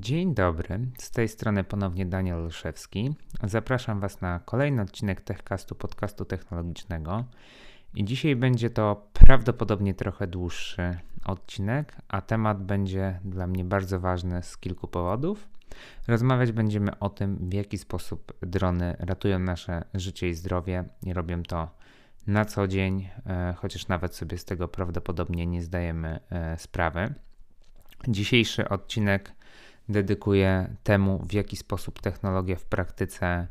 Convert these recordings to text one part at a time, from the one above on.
Dzień dobry, z tej strony ponownie Daniel Olszewski. Zapraszam Was na kolejny odcinek Techcastu, podcastu technologicznego. I dzisiaj będzie to prawdopodobnie trochę dłuższy odcinek, a temat będzie dla mnie bardzo ważny z kilku powodów. Rozmawiać będziemy o tym, w jaki sposób drony ratują nasze życie i zdrowie i robią to na co dzień, e, chociaż nawet sobie z tego prawdopodobnie nie zdajemy e, sprawy. Dzisiejszy odcinek dedykuję temu, w jaki sposób technologia w praktyce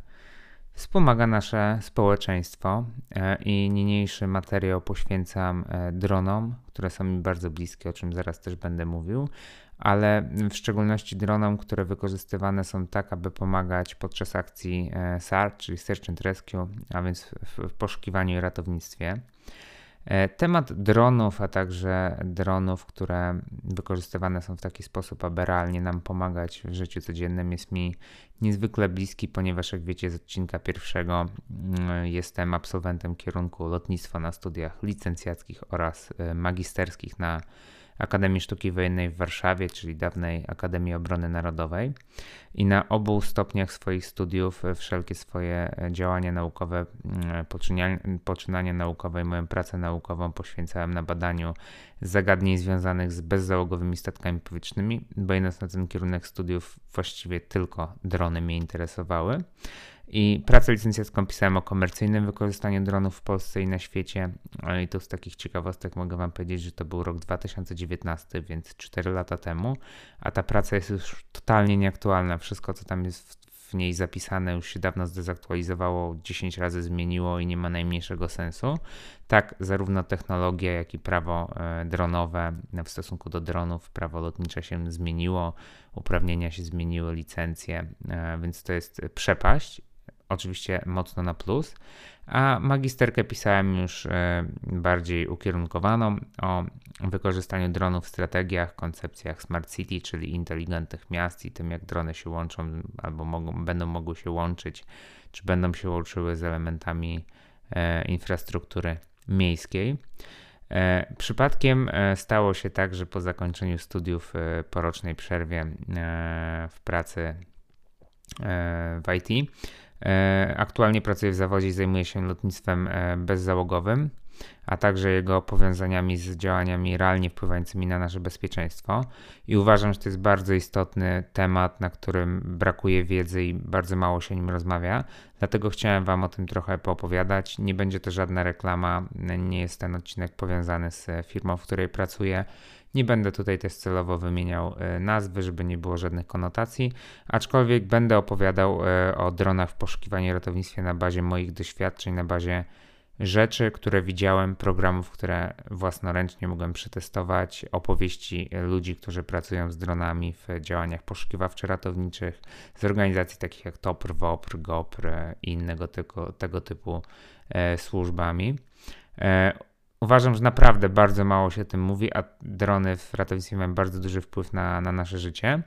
wspomaga nasze społeczeństwo e, i niniejszy materiał poświęcam e, dronom, które są mi bardzo bliskie, o czym zaraz też będę mówił, ale w szczególności dronom, które wykorzystywane są tak, aby pomagać podczas akcji e, SAR, czyli Search and Rescue, a więc w poszukiwaniu i ratownictwie. E, temat dronów, a także dronów, które wykorzystywane są w taki sposób, aby realnie nam pomagać w życiu codziennym, jest mi niezwykle bliski, ponieważ jak wiecie z odcinka pierwszego, mm, jestem absolwentem kierunku lotnictwa na studiach licencjackich oraz e, magisterskich na Akademii Sztuki Wojennej w Warszawie, czyli dawnej Akademii Obrony Narodowej. I na obu stopniach swoich studiów wszelkie swoje działania naukowe, mm, poczynania, naukowe i moją pracę naukową poświęcałem na badaniu zagadnień związanych z bezzałogowymi statkami powietrznymi, bo na ten kierunek studiów właściwie tylko drony mnie interesowały. I pracę licencjacką pisałem o komercyjnym wykorzystaniu dronów w Polsce i na świecie. I tu z takich ciekawostek mogę Wam powiedzieć, że to był rok 2019, więc 4 lata temu, a ta praca jest już totalnie nieaktualna. Wszystko, co tam jest w niej zapisane, już się dawno zdezaktualizowało, 10 razy zmieniło i nie ma najmniejszego sensu. Tak, zarówno technologia, jak i prawo e, dronowe w stosunku do dronów, prawo lotnicze się zmieniło, uprawnienia się zmieniły, licencje, e, więc to jest przepaść oczywiście mocno na plus, a magisterkę pisałem już e, bardziej ukierunkowaną o wykorzystaniu dronów w strategiach, koncepcjach Smart City, czyli inteligentnych miast i tym, jak drony się łączą albo mogą, będą mogły się łączyć, czy będą się łączyły z elementami e, infrastruktury miejskiej. E, przypadkiem stało się tak, że po zakończeniu studiów po rocznej przerwie w pracy w IT aktualnie pracuję w zawodzie i zajmuję się lotnictwem e, bezzałogowym, a także jego powiązaniami z działaniami realnie wpływającymi na nasze bezpieczeństwo. I uważam, że to jest bardzo istotny temat, na którym brakuje wiedzy i bardzo mało się o nim rozmawia. Dlatego chciałem Wam o tym trochę poopowiadać. Nie będzie to żadna reklama, nie jest ten odcinek powiązany z firmą, w której pracuję. Nie będę tutaj też celowo wymieniał e, nazwy, żeby nie było żadnych konotacji, aczkolwiek będę opowiadał e, o dronach w poszukiwaniu ratownictwie na bazie moich doświadczeń, na bazie rzeczy, które widziałem, programów, które własnoręcznie mogłem przetestować, opowieści ludzi, którzy pracują z dronami w działaniach poszukiwawczo-ratowniczych, z organizacji takich jak TOPR, WOPR, GOPR i innego tego, tego typu e, służbami. E, Uważam, że naprawdę bardzo mało się o tym mówi, a drony w ratownictwie mają bardzo duży wpływ na, na nasze życie.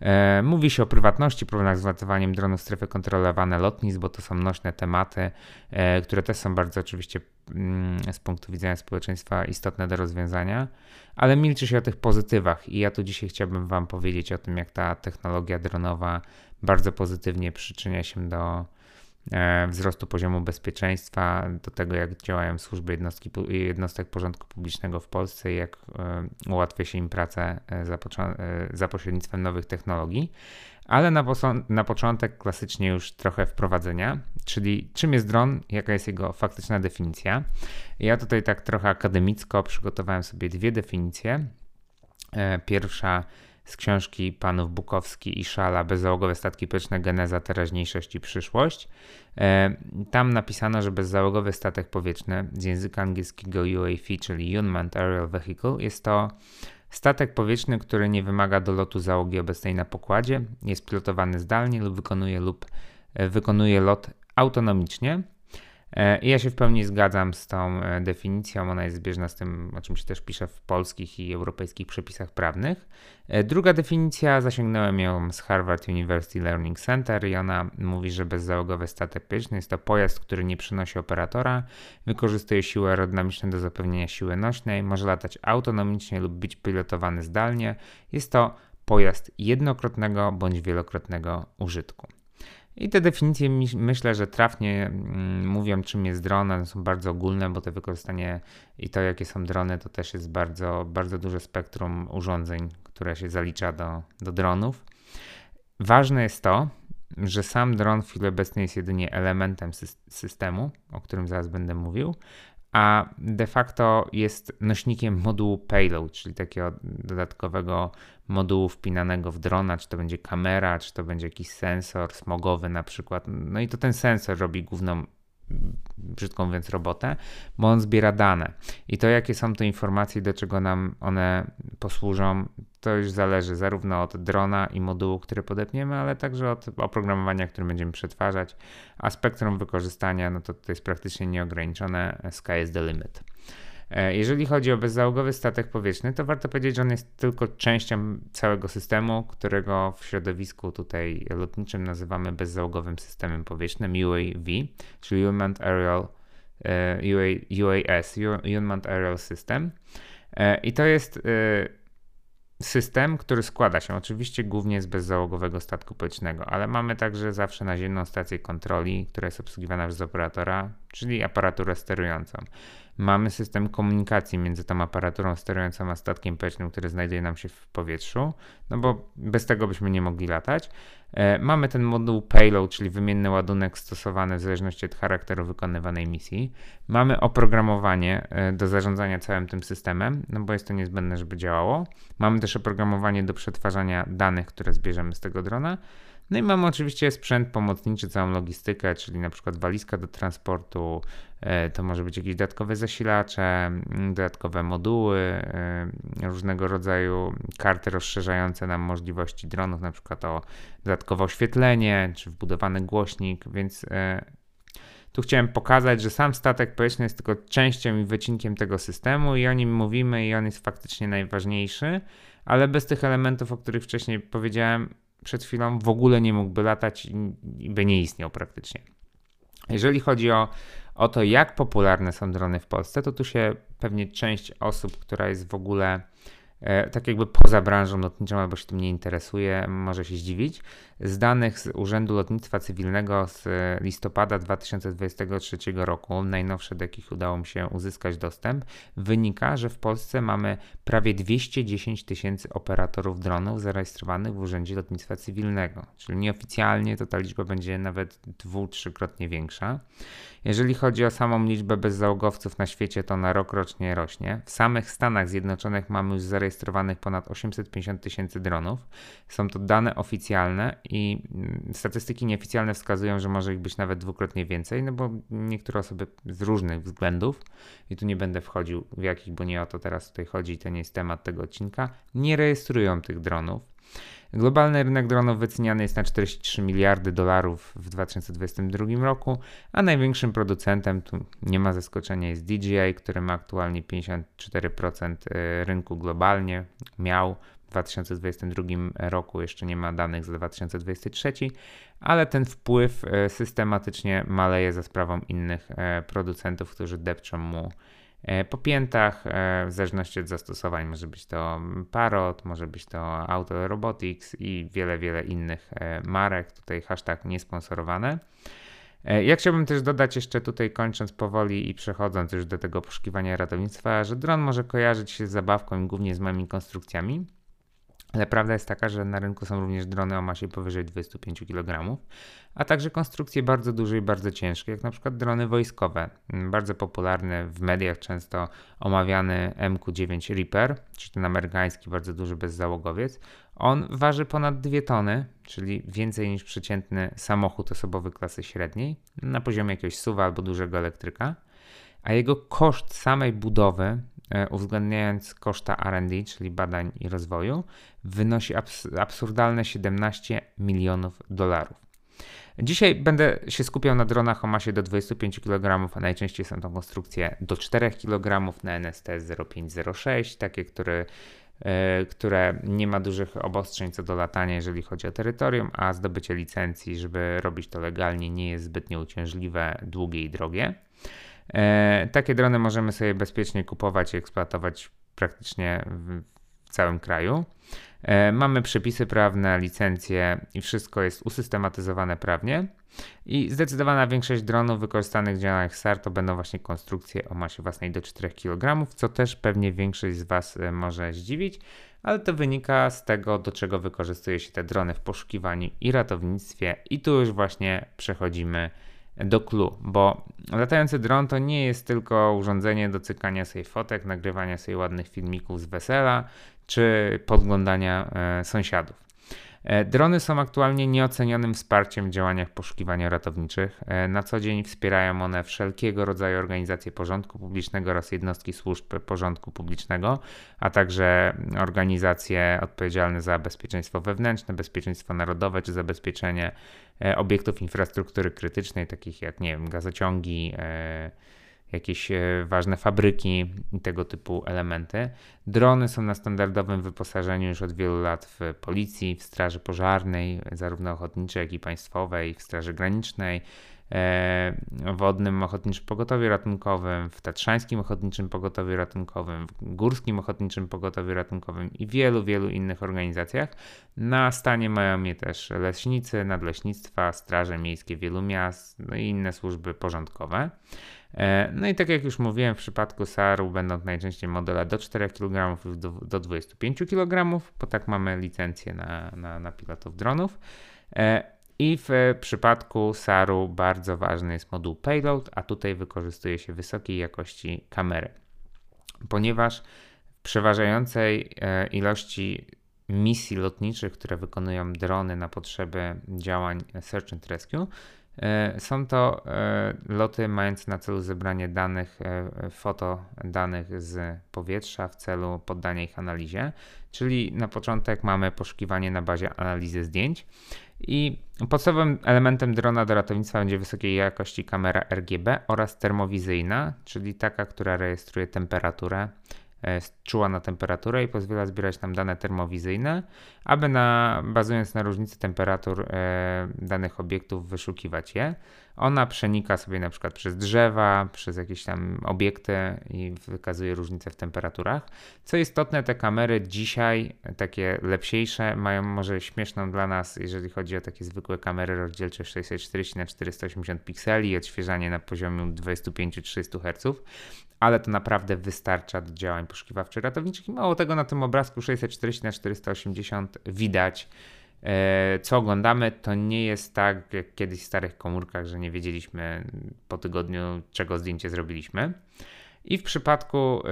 E, mówi się o prywatności, problemach z ładowaniem dronów w strefy kontrolowane lotnisk, bo to są nośne tematy, e, które też są bardzo oczywiście mm, z punktu widzenia społeczeństwa istotne do rozwiązania, ale milczy się o tych pozytywach i ja tu dzisiaj chciałbym Wam powiedzieć o tym, jak ta technologia dronowa bardzo pozytywnie przyczynia się do wzrostu poziomu bezpieczeństwa, do tego jak działają służby jednostki, jednostek porządku publicznego w Polsce i jak e, ułatwia się im pracę e, za, za pośrednictwem nowych technologii. Ale na, na początek klasycznie już trochę wprowadzenia, czyli czym jest dron, jaka jest jego faktyczna definicja. Ja tutaj tak trochę akademicko przygotowałem sobie dwie definicje. Pierwsza z książki panów Bukowski i Szala Bezzałogowe statki powietrzne Geneza, teraźniejszość i przyszłość. E, tam napisano, że bezzałogowy statek powietrzny z języka angielskiego UAV, czyli Unmanned Aerial Vehicle, jest to statek powietrzny, który nie wymaga dolotu załogi obecnej na pokładzie, jest pilotowany zdalnie lub wykonuje, lub e, wykonuje lot autonomicznie. E, I ja się w pełni zgadzam z tą e, definicją, ona jest zbieżna z tym, o czym się też pisze w polskich i europejskich przepisach prawnych. E, druga definicja, zasięgnąłem ją z Harvard University Learning Center i ona mówi, że bezzałogowy powietrzny jest to pojazd, który nie przynosi operatora, wykorzystuje siłę aerodynamiczną do zapewnienia siły nośnej, może latać autonomicznie lub być pilotowany zdalnie. Jest to pojazd jednokrotnego bądź wielokrotnego użytku. I te definicje myślę, że trafnie mm, mówią, czym jest dron. One są bardzo ogólne, bo to wykorzystanie i to, jakie są drony, to też jest bardzo, bardzo duże spektrum urządzeń, które się zalicza do, do dronów. Ważne jest to, że sam dron w chwili obecnej jest jedynie elementem systemu, o którym zaraz będę mówił, a de facto jest nośnikiem modułu payload, czyli takiego dodatkowego modułu wpinanego w drona, czy to będzie kamera, czy to będzie jakiś sensor smogowy na przykład. No i to ten sensor robi główną brzydko mówiąc, robotę, bo on zbiera dane. I to, jakie są te informacje, do czego nam one posłużą, to już zależy zarówno od drona i modułu, który podepniemy, ale także od oprogramowania, które będziemy przetwarzać. A spektrum wykorzystania, no to to jest praktycznie nieograniczone. Sky is the limit. E, jeżeli chodzi o bezzałogowy statek powietrzny, to warto powiedzieć, że on jest tylko częścią całego systemu, którego w środowisku tutaj lotniczym nazywamy bezzałogowym systemem powietrznym UAV, czyli Unmanned Aerial e, UAS, Unmanned Aerial System. E, I to jest system, który składa się oczywiście głównie z bezzałogowego statku powietrznego, ale mamy także zawsze naziemną stację kontroli, która jest obsługiwana przez operatora, czyli aparaturę sterującą. Mamy system komunikacji między tą aparaturą sterującą a statkiem powietrznym, który znajduje nam się w powietrzu, no bo bez tego byśmy nie mogli latać. E, mamy ten moduł payload, czyli wymienny ładunek stosowany w zależności od charakteru wykonywanej misji. Mamy oprogramowanie e, do zarządzania całym tym systemem, no bo jest to niezbędne, żeby działało. Mamy też oprogramowanie do przetwarzania danych, które zbierzemy z tego drona. No i mamy oczywiście sprzęt pomocniczy, całą logistykę, czyli na przykład walizka do transportu, e, to może być jakieś dodatkowe zasilacze, dodatkowe moduły, różnego rodzaju karty rozszerzające nam możliwości dronów, na przykład o dodatkowe oświetlenie czy wbudowany głośnik, więc e, tu chciałem pokazać, że sam statek powietrzny jest tylko częścią i wycinkiem tego systemu i o nim mówimy i on jest faktycznie najważniejszy, ale bez tych elementów, o których wcześniej powiedziałem przed chwilą, w ogóle nie mógłby latać i by nie istniał praktycznie. Jeżeli chodzi o, o to, jak popularne są drony w Polsce, to tu się pewnie część osób, która jest w ogóle tak jakby poza branżą lotniczą albo się tym nie interesuje, może się zdziwić. Z danych z Urzędu Lotnictwa Cywilnego z listopada 2023 roku, najnowsze do jakich udało mi się uzyskać dostęp, wynika, że w Polsce mamy prawie 210 tysięcy operatorów dronów zarejestrowanych w Urzędzie Lotnictwa Cywilnego, czyli nieoficjalnie to ta liczba będzie nawet dwu, trzykrotnie większa. Jeżeli chodzi o samą liczbę bezzałogowców na świecie, to na rok rocznie rośnie. W samych Stanach Zjednoczonych mamy już zarejestrowanych ponad 850 tysięcy dronów. Są to dane oficjalne i mm, statystyki nieoficjalne wskazują, że może ich być nawet dwukrotnie więcej, no bo niektóre osoby z różnych względów, i tu nie będę wchodził w jakich, bo nie o to teraz tutaj chodzi, to nie jest temat tego odcinka, nie rejestrują tych dronów. Globalny rynek dronów wyceniany jest na 43 miliardy dolarów w 2022 roku, a największym producentem, tu nie ma zaskoczenia, jest DJI, który ma aktualnie 54% e, rynku globalnie. Miał w 2022 roku, jeszcze nie ma danych za 2023, ale ten wpływ e, systematycznie maleje za sprawą innych e, producentów, którzy depczą mu po piętach, e, w zależności od zastosowań, może być to Parrot, może być to Auto Robotics i wiele, wiele innych e, marek. Tutaj hashtag niesponsorowane. Ja chciałbym też dodać jeszcze tutaj, kończąc powoli i przechodząc już do tego poszukiwania ratownictwa, że dron może kojarzyć się z zabawką i głównie z małymi konstrukcjami. Ale prawda jest taka, że na rynku są również drony o masie powyżej 25 kg, a także konstrukcje bardzo duże i bardzo ciężkie, jak na przykład drony wojskowe. Bardzo popularny w mediach często omawiany MQ-9 Reaper, czyli ten amerykański bardzo duży bezzałogowiec. On waży ponad 2 tony, czyli więcej niż przeciętny samochód osobowy klasy średniej, na poziomie jakiegoś suwa albo dużego elektryka a jego koszt samej budowy uwzględniając koszta RD, czyli badań i rozwoju, wynosi abs absurdalne 17 milionów dolarów. Dzisiaj będę się skupiał na dronach o masie do 25 kg, a najczęściej są to konstrukcje do 4 kg na NST 0506, takie, które, e, które nie ma dużych obostrzeń co do latania, jeżeli chodzi o terytorium, a zdobycie licencji, żeby robić to legalnie, nie jest zbytnio uciążliwe, długie i drogie. E, takie drony możemy sobie bezpiecznie kupować i eksploatować praktycznie w, w całym kraju. E, mamy przepisy prawne, licencje i wszystko jest usystematyzowane prawnie. I zdecydowana większość dronów wykorzystanych w działaniach SAR to będą właśnie konstrukcje o masie własnej do 4 kg, co też pewnie większość z Was e, może zdziwić, ale to wynika z tego, do czego wykorzystuje się te drony w poszukiwaniu i ratownictwie. I tu już właśnie przechodzimy do clue, bo latający dron to nie jest tylko urządzenie do cykania sobie fotek, nagrywania sobie ładnych filmików z wesela czy podglądania e, sąsiadów. E, drony są aktualnie nieocenionym wsparciem w działaniach poszukiwania ratowniczych. E, na co dzień wspierają one wszelkiego rodzaju organizacje porządku publicznego oraz jednostki służb porządku publicznego, a także organizacje odpowiedzialne za bezpieczeństwo wewnętrzne, bezpieczeństwo narodowe czy zabezpieczenie e, obiektów infrastruktury krytycznej, takich jak nie wiem, gazociągi jakieś e, ważne fabryki i tego typu elementy. Drony są na standardowym wyposażeniu już od wielu lat w policji, w straży pożarnej, zarówno ochotniczej, jak i państwowej, w straży granicznej, e, wodnym ochotniczym pogotowiu ratunkowym, w tatrzańskim ochotniczym pogotowiu ratunkowym, w górskim ochotniczym pogotowiu ratunkowym i wielu, wielu innych organizacjach. Na stanie mają je też leśnicy, nadleśnictwa, straże miejskie wielu miast no i inne służby porządkowe. E, no i tak jak już mówiłem, w przypadku SAR-u będą najczęściej modele do 4 kg do, do 25 kg, bo tak mamy licencję na, na, na pilotów dronów. E, I w przypadku SAR-u bardzo ważny jest moduł payload, a tutaj wykorzystuje się wysokiej jakości kamery. Ponieważ w przeważającej e, ilości misji lotniczych, które wykonują drony na potrzeby działań Search and Rescue, są to e, loty mające na celu zebranie danych, e, foto danych z powietrza w celu poddania ich analizie, czyli na początek mamy poszukiwanie na bazie analizy zdjęć. I podstawowym elementem drona do ratownictwa będzie wysokiej jakości kamera RGB oraz termowizyjna, czyli taka, która rejestruje temperaturę E, czuła na temperaturę i pozwala zbierać nam dane termowizyjne, aby na, bazując na różnicy temperatur e, danych obiektów wyszukiwać je. Ona przenika sobie na przykład przez drzewa, przez jakieś tam obiekty i wykazuje różnice w temperaturach. Co istotne, te kamery dzisiaj, takie lepsiejsze, mają może śmieszną dla nas, jeżeli chodzi o takie zwykłe kamery rozdzielcze 640 na 480 pikseli i odświeżanie na poziomie 25-30 Hz, ale to naprawdę wystarcza do działań poszukiwawczych ratowniczych i mało tego na tym obrazku 640 na 480 widać e, co oglądamy, to nie jest tak jak kiedyś w starych komórkach, że nie wiedzieliśmy po tygodniu, czego zdjęcie zrobiliśmy. I w przypadku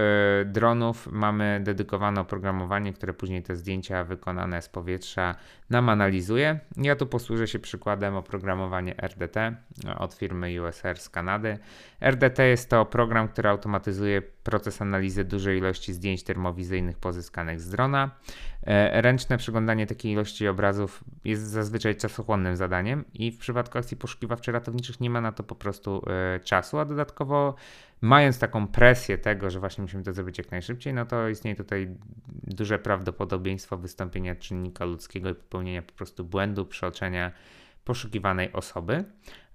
y, dronów mamy dedykowane oprogramowanie, które później te zdjęcia wykonane z powietrza nam analizuje. Ja tu posłużę się przykładem oprogramowania RDT od firmy USR z Kanady. RDT jest to program, który automatyzuje proces analizy dużej ilości zdjęć termowizyjnych pozyskanych z drona. E, ręczne przeglądanie takiej ilości obrazów jest zazwyczaj czasochłonnym zadaniem i w przypadku akcji poszukiwawczych ratowniczych nie ma na to po prostu e, czasu, a dodatkowo mając taką presję tego, że właśnie musimy to zrobić jak najszybciej, no to istnieje tutaj duże prawdopodobieństwo wystąpienia czynnika ludzkiego i popełnienia po prostu błędu, przeoczenia poszukiwanej osoby.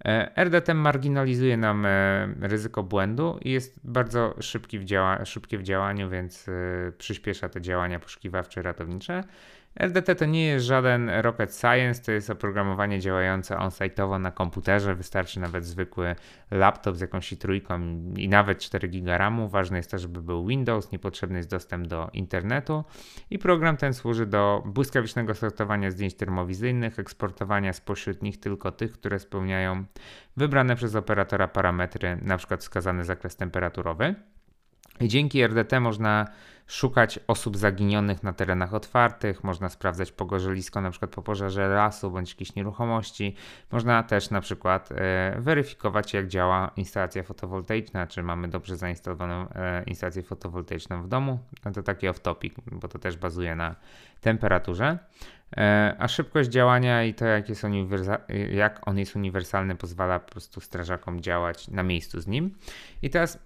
E, RDT marginalizuje nam e, ryzyko błędu i jest bardzo szybki w szybkie w działaniu, więc e, przyspiesza te działania poszukiwawcze, ratownicze. RDT to nie jest żaden rocket science, to jest oprogramowanie działające on-site'owo na komputerze. Wystarczy nawet zwykły laptop z jakąś trójką i nawet 4 GB RAMu. Ważne jest to, żeby był Windows, niepotrzebny jest dostęp do internetu i program ten służy do błyskawicznego sortowania zdjęć termowizyjnych, eksportowania spośród nich tylko tych, które spełniają wybrane przez operatora parametry, np. wskazany zakres temperaturowy. I dzięki RDT można szukać osób zaginionych na terenach otwartych, można sprawdzać pogorzelisko na przykład po pożarze lasu bądź jakiejś nieruchomości. Można też na przykład e, weryfikować jak działa instalacja fotowoltaiczna, czy mamy dobrze zainstalowaną e, instalację fotowoltaiczną w domu. No to taki off topic, bo to też bazuje na temperaturze. E, a szybkość działania i to, jak, jest jak on jest uniwersalny, pozwala po prostu strażakom działać na miejscu z nim. I teraz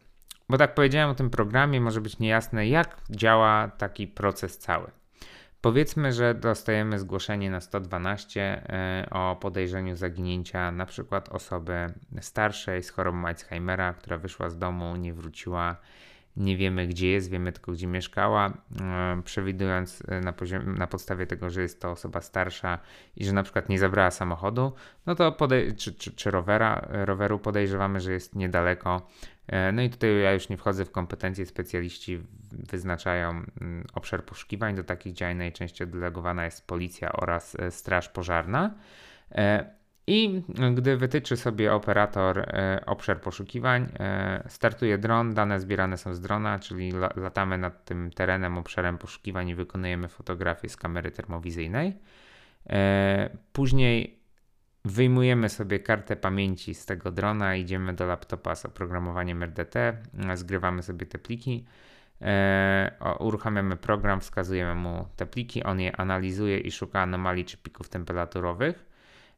bo tak powiedziałem o tym programie, może być niejasne, jak działa taki proces cały. Powiedzmy, że dostajemy zgłoszenie na 112 e, o podejrzeniu zaginięcia na przykład osoby starszej z chorobą Alzheimera, która wyszła z domu, nie wróciła, nie wiemy gdzie jest, wiemy tylko gdzie mieszkała, e, przewidując e, na, na podstawie tego, że jest to osoba starsza i że na przykład nie zabrała samochodu, no to podej- czy, czy, czy rowera, roweru podejrzewamy, że jest niedaleko. E, no i tutaj ja już nie wchodzę w kompetencje, specjaliści wyznaczają mm, obszar poszukiwań. Do takich działań najczęściej oddelegowana jest policja oraz straż pożarna. I gdy wytyczy sobie operator e, obszar poszukiwań, e, startuje dron, dane zbierane są z drona, czyli la, latamy nad tym terenem, obszarem poszukiwań i wykonujemy fotografię z kamery termowizyjnej. E, później wyjmujemy sobie kartę pamięci z tego drona, idziemy do laptopa z oprogramowaniem RDT, zgrywamy sobie te pliki. Uruchamiamy program, wskazujemy mu te pliki, on je analizuje i szuka anomalii czy pików temperaturowych.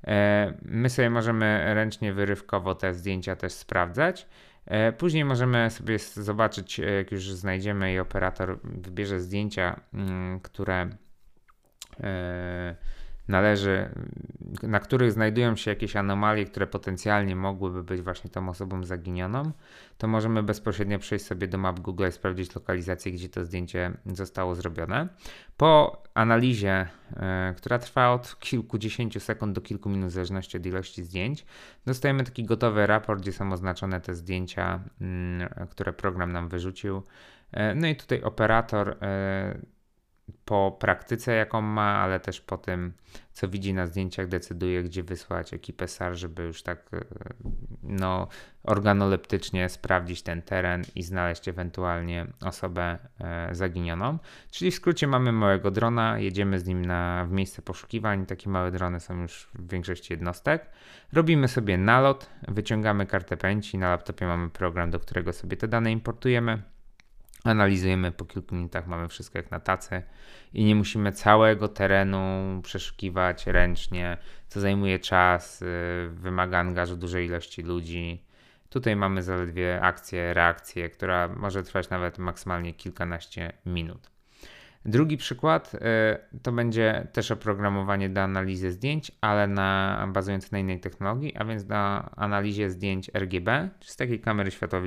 E, my sobie możemy ręcznie, wyrywkowo te zdjęcia też sprawdzać. E, później możemy sobie zobaczyć, e, jak już znajdziemy i operator wybierze zdjęcia, mm, które należy, na których znajdują się jakieś anomalie, które potencjalnie mogłyby być właśnie tą osobą zaginioną, to możemy bezpośrednio przejść sobie do map Google i sprawdzić lokalizację, gdzie to zdjęcie zostało zrobione. Po analizie, e, która trwa od kilkudziesięciu sekund do kilku minut, w zależności od ilości zdjęć, dostajemy taki gotowy raport, gdzie są oznaczone te zdjęcia, mm, które program nam wyrzucił. E, no i tutaj operator e, po praktyce, jaką ma, ale też po tym, co widzi na zdjęciach, decyduje, gdzie wysłać ekipę SAR, żeby już tak e, no, organoleptycznie sprawdzić ten teren i znaleźć ewentualnie osobę e, zaginioną. Czyli w skrócie mamy małego drona, jedziemy z nim na, w miejsce poszukiwań. Takie małe drony są już w większości jednostek. Robimy sobie nalot, wyciągamy kartę pamięci, na laptopie mamy program, do którego sobie te dane importujemy analizujemy po kilku minutach, mamy wszystko jak na tacy i nie musimy całego terenu przeszukiwać ręcznie, co zajmuje czas, y, wymaga angażu dużej ilości ludzi. Tutaj mamy zaledwie akcję, reakcję, która może trwać nawet maksymalnie kilkanaście minut. Drugi przykład y, to będzie też oprogramowanie do analizy zdjęć, ale na, bazujące na innej technologii, a więc na analizie zdjęć RGB, czy z takiej kamery światła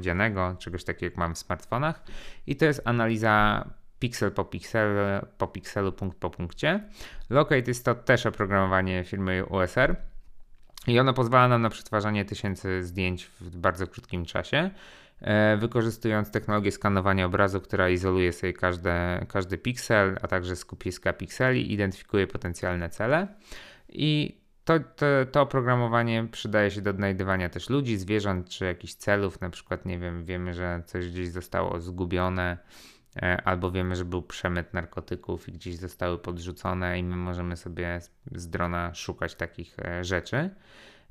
czegoś takiego jak mam w smartfonach. I to jest analiza piksel po pikselu, po pikselu, punkt po punkcie. Locate jest to też oprogramowanie firmy USR. I ono pozwala nam na przetwarzanie tysięcy zdjęć w bardzo krótkim czasie. E, wykorzystując technologię skanowania obrazu, która izoluje sobie każde, każdy piksel, a także skupiska pikseli, identyfikuje potencjalne cele i to, to, to oprogramowanie przydaje się do odnajdywania też ludzi, zwierząt czy jakichś celów, na przykład nie wiem, wiemy, że coś gdzieś zostało zgubione, e, albo wiemy, że był przemyt narkotyków i gdzieś zostały podrzucone i my możemy sobie z drona szukać takich e, rzeczy.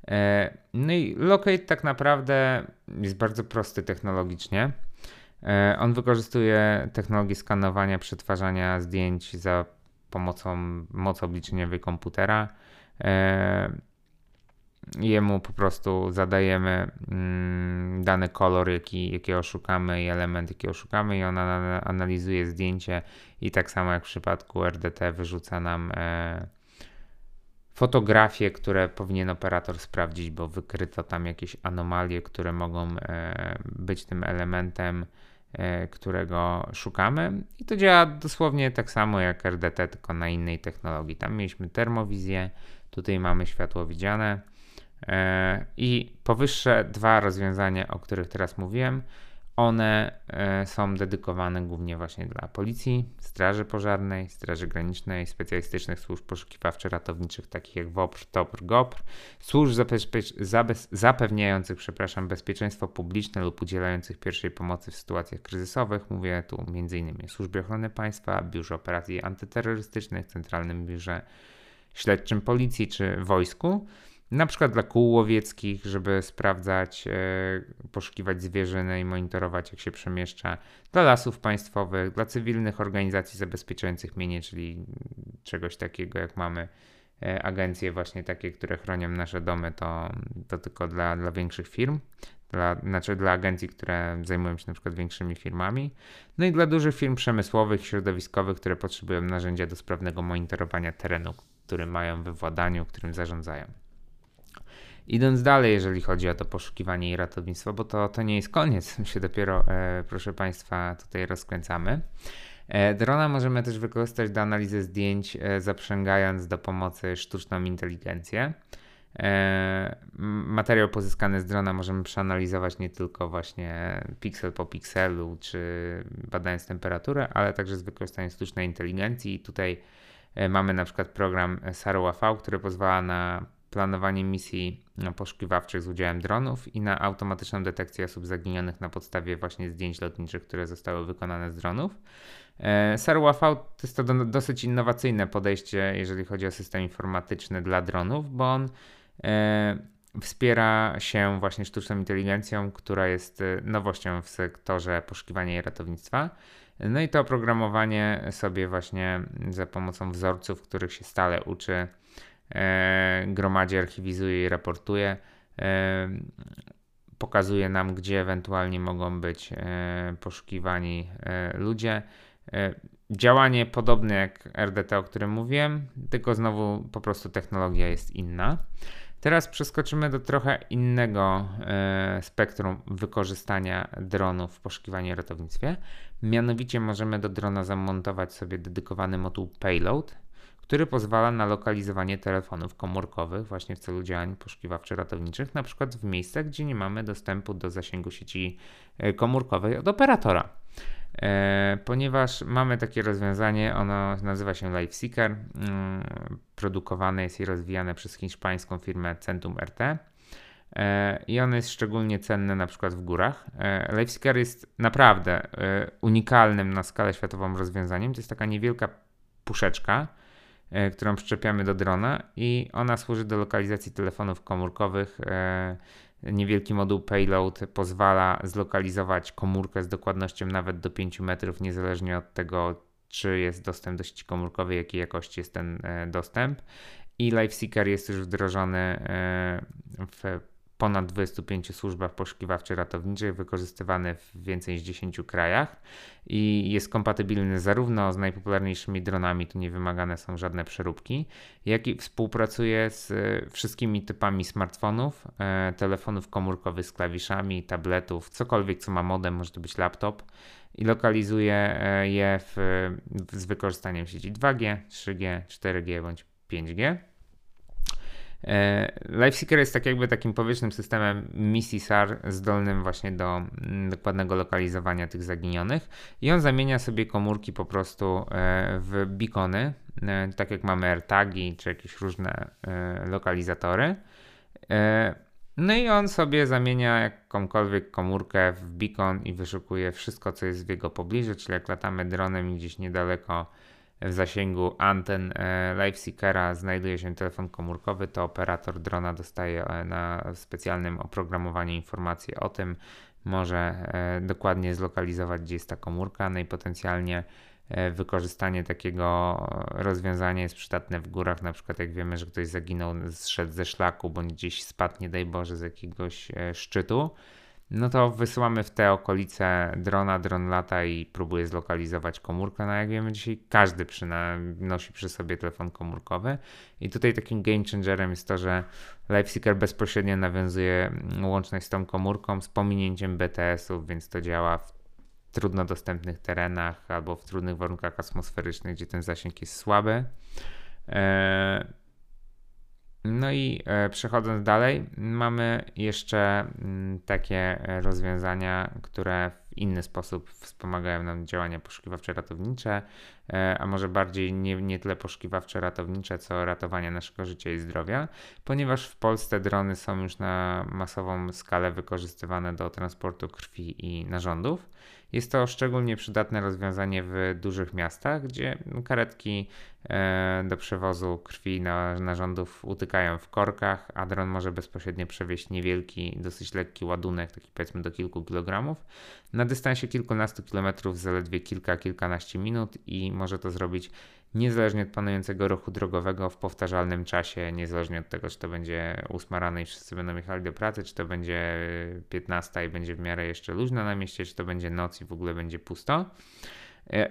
E, no i Locate tak naprawdę jest bardzo prosty technologicznie. E, on wykorzystuje technologię skanowania, przetwarzania zdjęć za pomocą mocy obliczeniowej komputera. E, jemu po prostu zadajemy mm, dany kolor, jaki, jakiego szukamy i element, jakiego szukamy i on analizuje zdjęcie i tak samo jak w przypadku RDT wyrzuca nam fotografie, które powinien operator sprawdzić, bo wykryto tam jakieś anomalie, które mogą e, być tym elementem, e, którego szukamy. I to działa dosłownie tak samo jak RDT, tylko na innej technologii. Tam mieliśmy termowizję, tutaj mamy światło widziane. E, I powyższe dwa rozwiązania, o których teraz mówiłem, one e, są dedykowane głównie właśnie dla policji, straży pożarnej, straży granicznej, specjalistycznych służb poszukiwawczo-ratowniczych takich jak WOPR, TOPR, GOPR, służb zapewniających przepraszam, bezpieczeństwo publiczne lub udzielających pierwszej pomocy w sytuacjach kryzysowych. Mówię tu m.in. Służbie Ochrony Państwa, Biurze Operacji Antyterrorystycznych, Centralnym Biurze Śledczym Policji czy Wojsku na przykład dla kół łowieckich, żeby sprawdzać, e, poszukiwać zwierzyny i monitorować, jak się przemieszcza, dla lasów państwowych, dla cywilnych organizacji zabezpieczających mienie, czyli czegoś takiego jak mamy e, agencje właśnie takie, które chronią nasze domy, to, to tylko dla, dla większych firm, dla, znaczy dla agencji, które zajmują się na przykład większymi firmami, no i dla dużych firm przemysłowych, środowiskowych, które potrzebują narzędzia do sprawnego monitorowania terenu, który mają we władaniu, którym zarządzają. Idąc dalej, jeżeli chodzi o to poszukiwanie i ratownictwo, bo to, to nie jest koniec, my się dopiero, e, proszę Państwa, tutaj rozkręcamy. E, drona możemy też wykorzystać do analizy zdjęć, e, zaprzęgając do pomocy sztuczną inteligencję. E, materiał pozyskany z drona możemy przeanalizować nie tylko właśnie piksel po pikselu, czy badając temperaturę, ale także z wykorzystaniem sztucznej inteligencji. Tutaj mamy na przykład program SAROA-V, który pozwala na planowanie misji poszukiwawczych z udziałem dronów i na automatyczną detekcję osób zaginionych na podstawie właśnie zdjęć lotniczych, które zostały wykonane z dronów. E, SARWA-V to jest to do, dosyć innowacyjne podejście, jeżeli chodzi o system informatyczny dla dronów, bo on e, wspiera się właśnie sztuczną inteligencją, która jest e, nowością w sektorze poszukiwania i ratownictwa. No i to oprogramowanie sobie właśnie za pomocą wzorców, których się stale uczy, gromadzi, archiwizuje i raportuje. E, pokazuje nam, gdzie ewentualnie mogą być e, poszukiwani e, ludzie. E, działanie podobne jak RDT, o którym mówiłem, tylko znowu po prostu technologia jest inna. Teraz przeskoczymy do trochę innego e, spektrum wykorzystania dronów w poszukiwaniu ratownictwie. Mianowicie możemy do drona zamontować sobie dedykowany moduł payload, który pozwala na lokalizowanie telefonów komórkowych właśnie w celu działań poszukiwawczo-ratowniczych, na przykład w miejscach, gdzie nie mamy dostępu do zasięgu sieci e, komórkowej od operatora. E, ponieważ mamy takie rozwiązanie, ono nazywa się LifeSeeker, mm, produkowane jest i rozwijane przez hiszpańską firmę Centum RT e, i ono jest szczególnie cenne na przykład w górach. LifeSeeker jest naprawdę unikalnym na skalę światową rozwiązaniem. To jest taka niewielka puszeczka, którą przyczepiamy do drona i ona służy do lokalizacji telefonów komórkowych Niewielki moduł payload pozwala zlokalizować komórkę z dokładnością nawet do 5 metrów, niezależnie od tego, czy jest dostęp do sieci komórkowej, jakiej jakości jest ten e, dostęp. I LifeSeeker jest już wdrożony e, w ponad 25 służbach poszukiwawczo-ratowniczych, wykorzystywany w więcej niż 10 krajach i jest kompatybilny zarówno z najpopularniejszymi dronami, tu nie wymagane są żadne przeróbki, jak i współpracuje z e, wszystkimi typami smartfonów, e, telefonów komórkowych z klawiszami, tabletów, cokolwiek co ma modem, może to być laptop i lokalizuje e, je w, z wykorzystaniem sieci 2G, 3G, 4G bądź 5G. E, LifeSeeker jest tak jakby takim powierzchnym systemem misji SAR zdolnym właśnie do mm, dokładnego lokalizowania tych zaginionych i on zamienia sobie komórki po prostu e, w beacony, e, tak jak mamy AirTagi czy jakieś różne lokalizatory. No i on sobie zamienia jakąkolwiek komórkę w beacon i wyszukuje wszystko, co jest w jego pobliżu, czyli jak latamy dronem gdzieś niedaleko w zasięgu anten e, LifeSeekera znajduje się telefon komórkowy, to operator drona dostaje e, na specjalnym oprogramowaniu informacje o tym, może e, dokładnie zlokalizować, gdzie jest ta komórka, no i potencjalnie wykorzystanie takiego rozwiązania jest przydatne w górach, na przykład jak wiemy, że ktoś zaginął, zszedł ze szlaku, bądź gdzieś spadł, nie daj Boże, z jakiegoś szczytu, no to wysyłamy w te okolice drona, dron lata i próbuje zlokalizować komórkę. No jak wiemy dzisiaj każdy przyna- nosi przy sobie telefon komórkowy i tutaj takim game changerem jest to, że LifeSeeker bezpośrednio nawiązuje łączność z tą komórką z pominięciem BTS-ów, więc to działa w trudno dostępnych terenach albo w trudnych warunkach atmosferycznych, gdzie ten zasięg jest słaby. Eee, no i e, przechodząc dalej, mamy jeszcze mm, takie e, rozwiązania, które w inny sposób wspomagają nam działania poszukiwawcze-ratownicze, e, a może bardziej nie, nie tyle poszukiwawcze-ratownicze, co ratowania naszego życia i zdrowia, ponieważ w Polsce drony są już na masową skalę wykorzystywane do transportu krwi i narządów. Jest to szczególnie przydatne rozwiązanie w dużych miastach, gdzie karetki e, do przewozu krwi na narządów utykają w korkach, a dron może bezpośrednio przewieźć niewielki, dosyć lekki ładunek, taki powiedzmy do kilku kilogramów, na dystansie kilkunastu kilometrów zaledwie kilka, kilkanaście minut i może to zrobić niezależnie od panującego ruchu drogowego w powtarzalnym czasie, niezależnie od tego, czy to będzie 8 rano i wszyscy będą jechali do pracy, czy to będzie 15 i będzie w miarę jeszcze luźno na mieście, czy to będzie noc i w ogóle będzie pusto.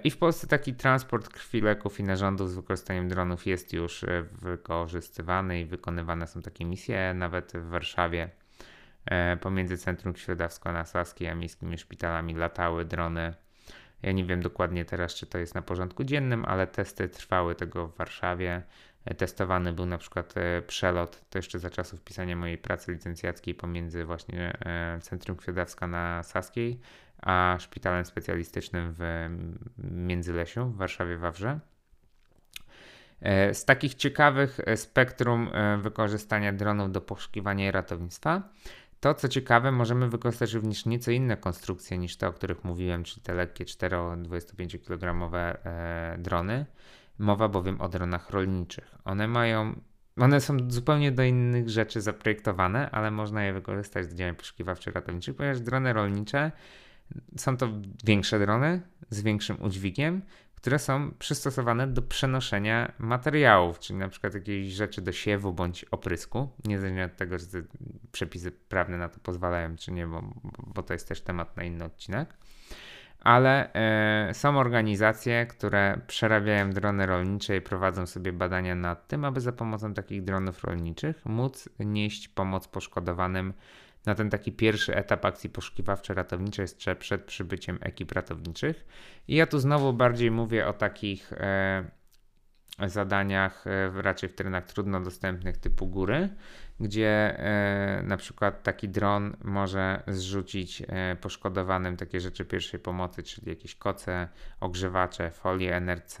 I w Polsce taki transport krwi, leków i narządów z wykorzystaniem dronów jest już wykorzystywany i wykonywane są takie misje, nawet w Warszawie pomiędzy Centrum Środawsko na Saskiej a miejskimi szpitalami latały drony ja nie wiem dokładnie teraz, czy to jest na porządku dziennym, ale testy trwały tego w Warszawie. E, testowany był na przykład e, przelot, to jeszcze za czasów pisania mojej pracy licencjackiej pomiędzy właśnie e, Centrum Kwiodawska na Saskiej, a szpitalem specjalistycznym w Międzylesiu w Warszawie Wawrze. Z takich ciekawych spektrum wykorzystania dronów do poszukiwania i ratownictwa to, co ciekawe, możemy wykorzystać również nieco inne konstrukcje niż te, o których mówiłem, czyli te lekkie 4-25 kg e, drony. Mowa bowiem o dronach rolniczych. One mają, one są zupełnie do innych rzeczy zaprojektowane, ale można je wykorzystać do działań poszukiwawczych ratowniczych, ponieważ drony rolnicze są to większe drony z większym udźwigiem, które są przystosowane do przenoszenia materiałów, czyli na przykład jakiejś rzeczy do siewu bądź oprysku, niezależnie od tego, czy te przepisy prawne na to pozwalają, czy nie, bo, bo to jest też temat na inny odcinek. Ale e, są organizacje, które przerabiają drony rolnicze i prowadzą sobie badania nad tym, aby za pomocą takich dronów rolniczych móc nieść pomoc poszkodowanym na ten taki pierwszy etap akcji poszukiwawczo-ratowniczej jeszcze przed przybyciem ekip ratowniczych. I ja tu znowu bardziej mówię o takich e, zadaniach e, raczej w terenach trudno dostępnych typu góry, gdzie e, na przykład taki dron może zrzucić e, poszkodowanym takie rzeczy pierwszej pomocy, czyli jakieś koce, ogrzewacze, folię NRC,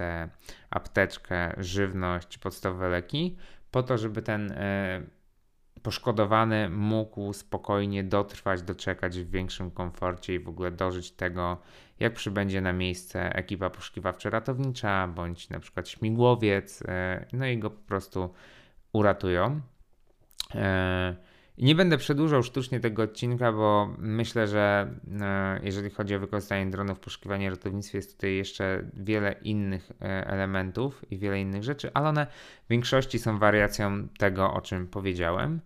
apteczkę, żywność, podstawowe leki, po to, żeby ten e, poszkodowany mógł spokojnie dotrwać, doczekać w większym komforcie i w ogóle dożyć tego, jak przybędzie na miejsce ekipa poszukiwawczo-ratownicza bądź na przykład śmigłowiec, e, no i go po prostu uratują. E, nie będę przedłużał sztucznie tego odcinka, bo myślę, że e, jeżeli chodzi o wykorzystanie dronów w poszukiwaniu ratownictwie, jest tutaj jeszcze wiele innych elementów i wiele innych rzeczy, ale one w większości są wariacją tego, o czym powiedziałem.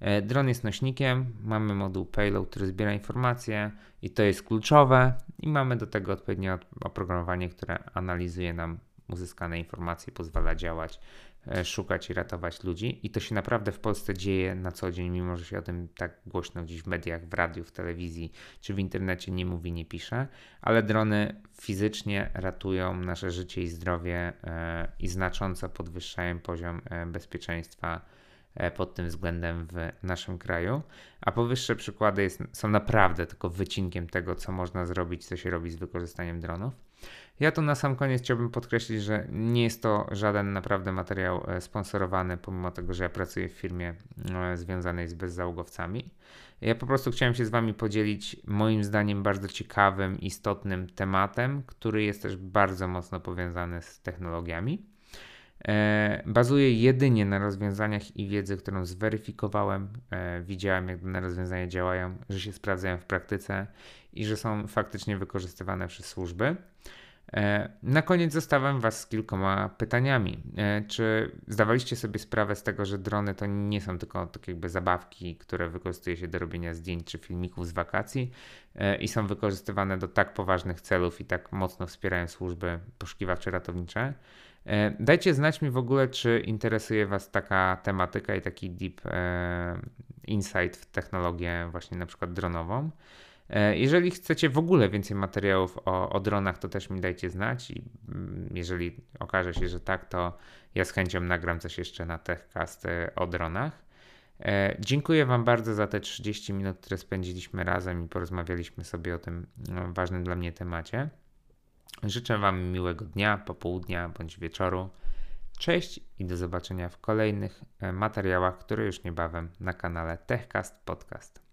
E, dron jest nośnikiem, mamy moduł payload, który zbiera informacje i to jest kluczowe i mamy do tego odpowiednie oprogramowanie, które analizuje nam uzyskane informacje, pozwala działać, e, szukać i ratować ludzi. I to się naprawdę w Polsce dzieje na co dzień, mimo że się o tym tak głośno gdzieś w mediach, w radiu, w telewizji czy w internecie nie mówi, nie pisze, ale drony fizycznie ratują nasze życie i zdrowie e, i znacząco podwyższają poziom bezpieczeństwa pod tym względem w naszym kraju. A powyższe przykłady jest, są naprawdę tylko wycinkiem tego, co można zrobić, co się robi z wykorzystaniem dronów. Ja tu na sam koniec chciałbym podkreślić, że nie jest to żaden naprawdę materiał e, sponsorowany, pomimo tego, że ja pracuję w firmie e, związanej z bezzałogowcami. Ja po prostu chciałem się z Wami podzielić moim zdaniem bardzo ciekawym, istotnym tematem, który jest też bardzo mocno powiązany z technologiami. E, bazuje jedynie na rozwiązaniach i wiedzy, którą zweryfikowałem. E, widziałem, jak dane rozwiązania działają, że się sprawdzają w praktyce i że są faktycznie wykorzystywane przez służby. E, na koniec zostawiam Was z kilkoma pytaniami. Czy zdawaliście sobie sprawę z tego, że drony to nie są tylko tak jakby zabawki, które wykorzystuje się do robienia zdjęć czy filmików z wakacji i są wykorzystywane do tak poważnych celów i tak mocno wspierają służby poszukiwawcze ratownicze? E, dajcie znać mi w ogóle, czy interesuje Was taka tematyka i taki deep e, insight w technologię właśnie na przykład dronową. E, jeżeli chcecie w ogóle więcej materiałów o, o dronach, to też mi dajcie znać i mm, jeżeli okaże się, że tak, to ja z chęcią nagram coś jeszcze na TechCast o dronach. Dziękuję Wam bardzo za te 30 minut, które spędziliśmy razem i porozmawialiśmy sobie o tym no, ważnym dla mnie temacie. Życzę Wam miłego dnia, popołudnia bądź wieczoru. Cześć i do zobaczenia w kolejnych e, materiałach, które już niebawem na kanale TechCast Podcast.